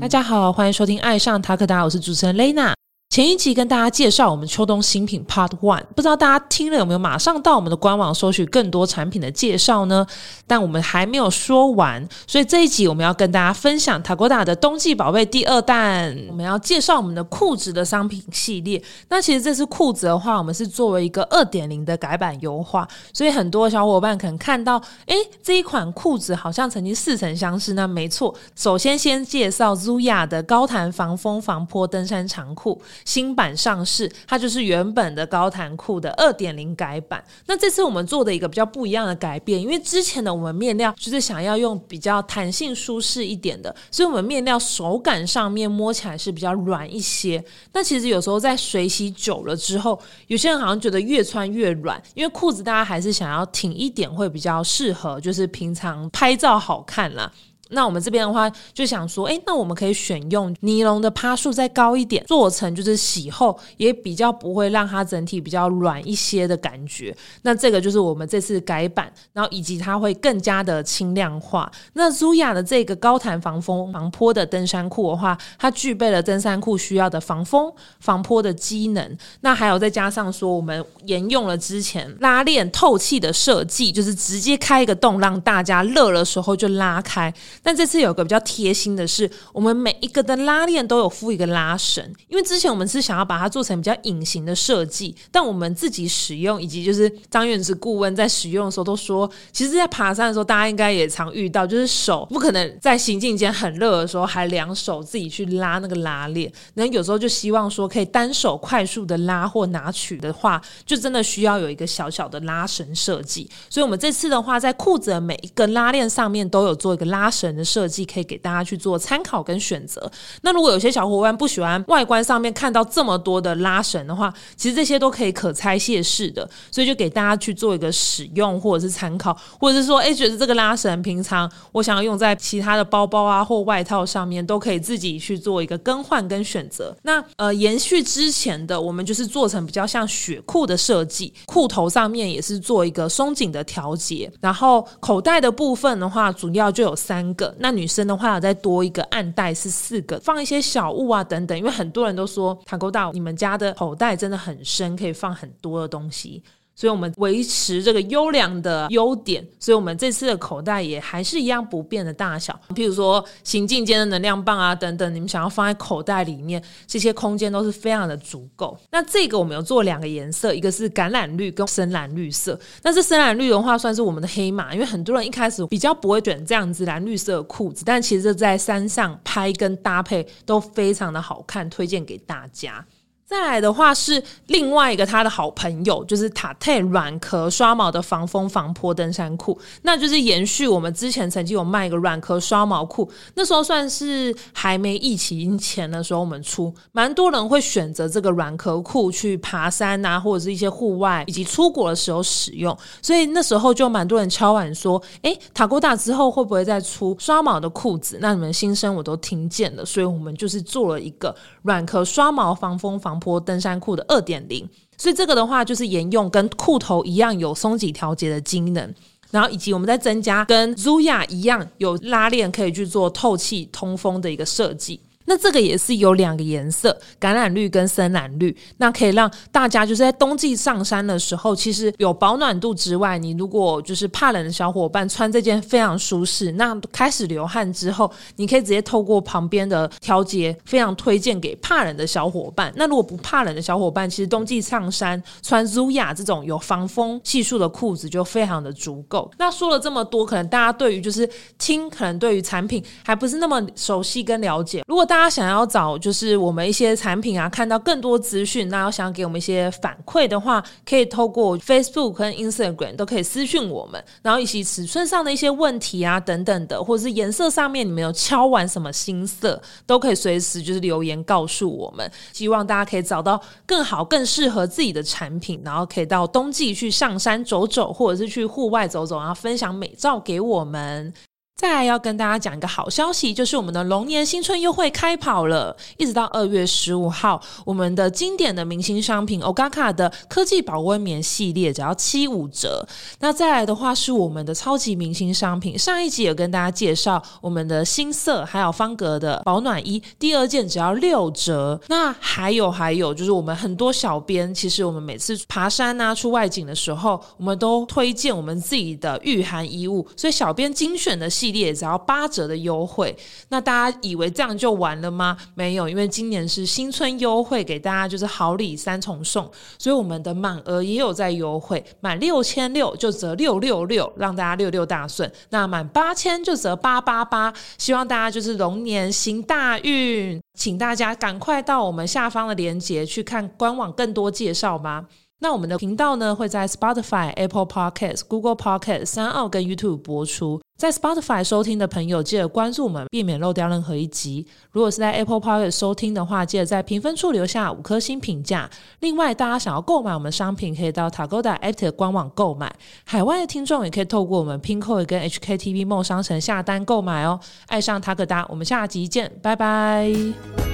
大家好，欢迎收听《爱上塔克达》，我是主持人雷娜。前一集跟大家介绍我们秋冬新品 Part One，不知道大家听了有没有马上到我们的官网收取更多产品的介绍呢？但我们还没有说完，所以这一集我们要跟大家分享塔 d 达的冬季宝贝第二弹，我们要介绍我们的裤子的商品系列。那其实这次裤子的话，我们是作为一个二点零的改版优化，所以很多小伙伴可能看到，哎，这一款裤子好像曾经似曾相识。那没错，首先先介绍 Zuya 的高弹防风防泼登山长裤。新版上市，它就是原本的高弹裤的二点零改版。那这次我们做的一个比较不一样的改变，因为之前的我们面料就是想要用比较弹性舒适一点的，所以我们面料手感上面摸起来是比较软一些。那其实有时候在水洗久了之后，有些人好像觉得越穿越软，因为裤子大家还是想要挺一点会比较适合，就是平常拍照好看啦。那我们这边的话，就想说，哎，那我们可以选用尼龙的趴数再高一点，做成就是洗后也比较不会让它整体比较软一些的感觉。那这个就是我们这次改版，然后以及它会更加的轻量化。那 Zuya 的这个高弹防风防坡的登山裤的话，它具备了登山裤需要的防风防坡的机能。那还有再加上说，我们沿用了之前拉链透气的设计，就是直接开一个洞，让大家热的时候就拉开。但这次有个比较贴心的是，我们每一个的拉链都有附一个拉绳，因为之前我们是想要把它做成比较隐形的设计，但我们自己使用以及就是张院士顾问在使用的时候都说，其实，在爬山的时候，大家应该也常遇到，就是手不可能在行进间很热的时候还两手自己去拉那个拉链，那有时候就希望说可以单手快速的拉或拿取的话，就真的需要有一个小小的拉绳设计，所以我们这次的话，在裤子的每一根拉链上面都有做一个拉绳。的设计可以给大家去做参考跟选择。那如果有些小伙伴不喜欢外观上面看到这么多的拉绳的话，其实这些都可以可拆卸式的，所以就给大家去做一个使用或者是参考，或者是说，哎，觉得这个拉绳平常我想要用在其他的包包啊或外套上面，都可以自己去做一个更换跟选择。那呃，延续之前的，我们就是做成比较像雪裤的设计，裤头上面也是做一个松紧的调节，然后口袋的部分的话，主要就有三个。那女生的话，再多一个暗袋是四个，放一些小物啊等等。因为很多人都说塔沟道，你们家的口袋真的很深，可以放很多的东西。所以我们维持这个优良的优点，所以我们这次的口袋也还是一样不变的大小。譬如说行进间的能量棒啊等等，你们想要放在口袋里面，这些空间都是非常的足够。那这个我们有做两个颜色，一个是橄榄绿跟深蓝绿色。但是深蓝绿的话算是我们的黑马，因为很多人一开始比较不会选这样子蓝绿色的裤子，但其实在山上拍跟搭配都非常的好看，推荐给大家。再来的话是另外一个他的好朋友，就是塔泰软壳刷毛的防风防坡登山裤，那就是延续我们之前曾经有卖一个软壳刷毛裤，那时候算是还没疫情前的时候，我们出蛮多人会选择这个软壳裤去爬山啊，或者是一些户外以及出国的时候使用，所以那时候就蛮多人敲碗说，哎，塔沟大之后会不会再出刷毛的裤子？那你们新生我都听见了，所以我们就是做了一个软壳刷毛防风防。防坡登山裤的二点零，所以这个的话就是沿用跟裤头一样有松紧调节的机能，然后以及我们在增加跟 Zuya 一样有拉链可以去做透气通风的一个设计。那这个也是有两个颜色，橄榄绿跟深蓝绿，那可以让大家就是在冬季上山的时候，其实有保暖度之外，你如果就是怕冷的小伙伴穿这件非常舒适。那开始流汗之后，你可以直接透过旁边的调节，非常推荐给怕冷的小伙伴。那如果不怕冷的小伙伴，其实冬季上山穿 Zuya 这种有防风系数的裤子就非常的足够。那说了这么多，可能大家对于就是听，可能对于产品还不是那么熟悉跟了解。如果大家他想要找就是我们一些产品啊，看到更多资讯，那要想给我们一些反馈的话，可以透过 Facebook 跟 Instagram 都可以私讯我们，然后以及尺寸上的一些问题啊等等的，或者是颜色上面你们有敲完什么新色，都可以随时就是留言告诉我们。希望大家可以找到更好、更适合自己的产品，然后可以到冬季去上山走走，或者是去户外走走，然后分享美照给我们。再来要跟大家讲一个好消息，就是我们的龙年新春优惠开跑了，一直到二月十五号，我们的经典的明星商品 Ogaka 的科技保温棉系列只要七五折。那再来的话是我们的超级明星商品，上一集有跟大家介绍我们的新色还有方格的保暖衣，第二件只要六折。那还有还有就是我们很多小编，其实我们每次爬山啊出外景的时候，我们都推荐我们自己的御寒衣物，所以小编精选的系。也只要八折的优惠，那大家以为这样就完了吗？没有，因为今年是新春优惠，给大家就是好礼三重送，所以我们的满额也有在优惠，满六千六就折六六六，让大家六六大顺；那满八千就折八八八，希望大家就是龙年行大运，请大家赶快到我们下方的链接去看官网更多介绍吧。那我们的频道呢会在 Spotify、Apple Podcast、Google Podcast、三奥跟 YouTube 播出。在 Spotify 收听的朋友，记得关注我们，避免漏掉任何一集。如果是在 Apple Podcast 收听的话，记得在评分处留下五颗星评价。另外，大家想要购买我们商品，可以到 Tagoda App 官网购买。海外的听众也可以透过我们 Pinko 跟 HKTV 梦商城下单购买哦。爱上塔可达，我们下集见，拜拜。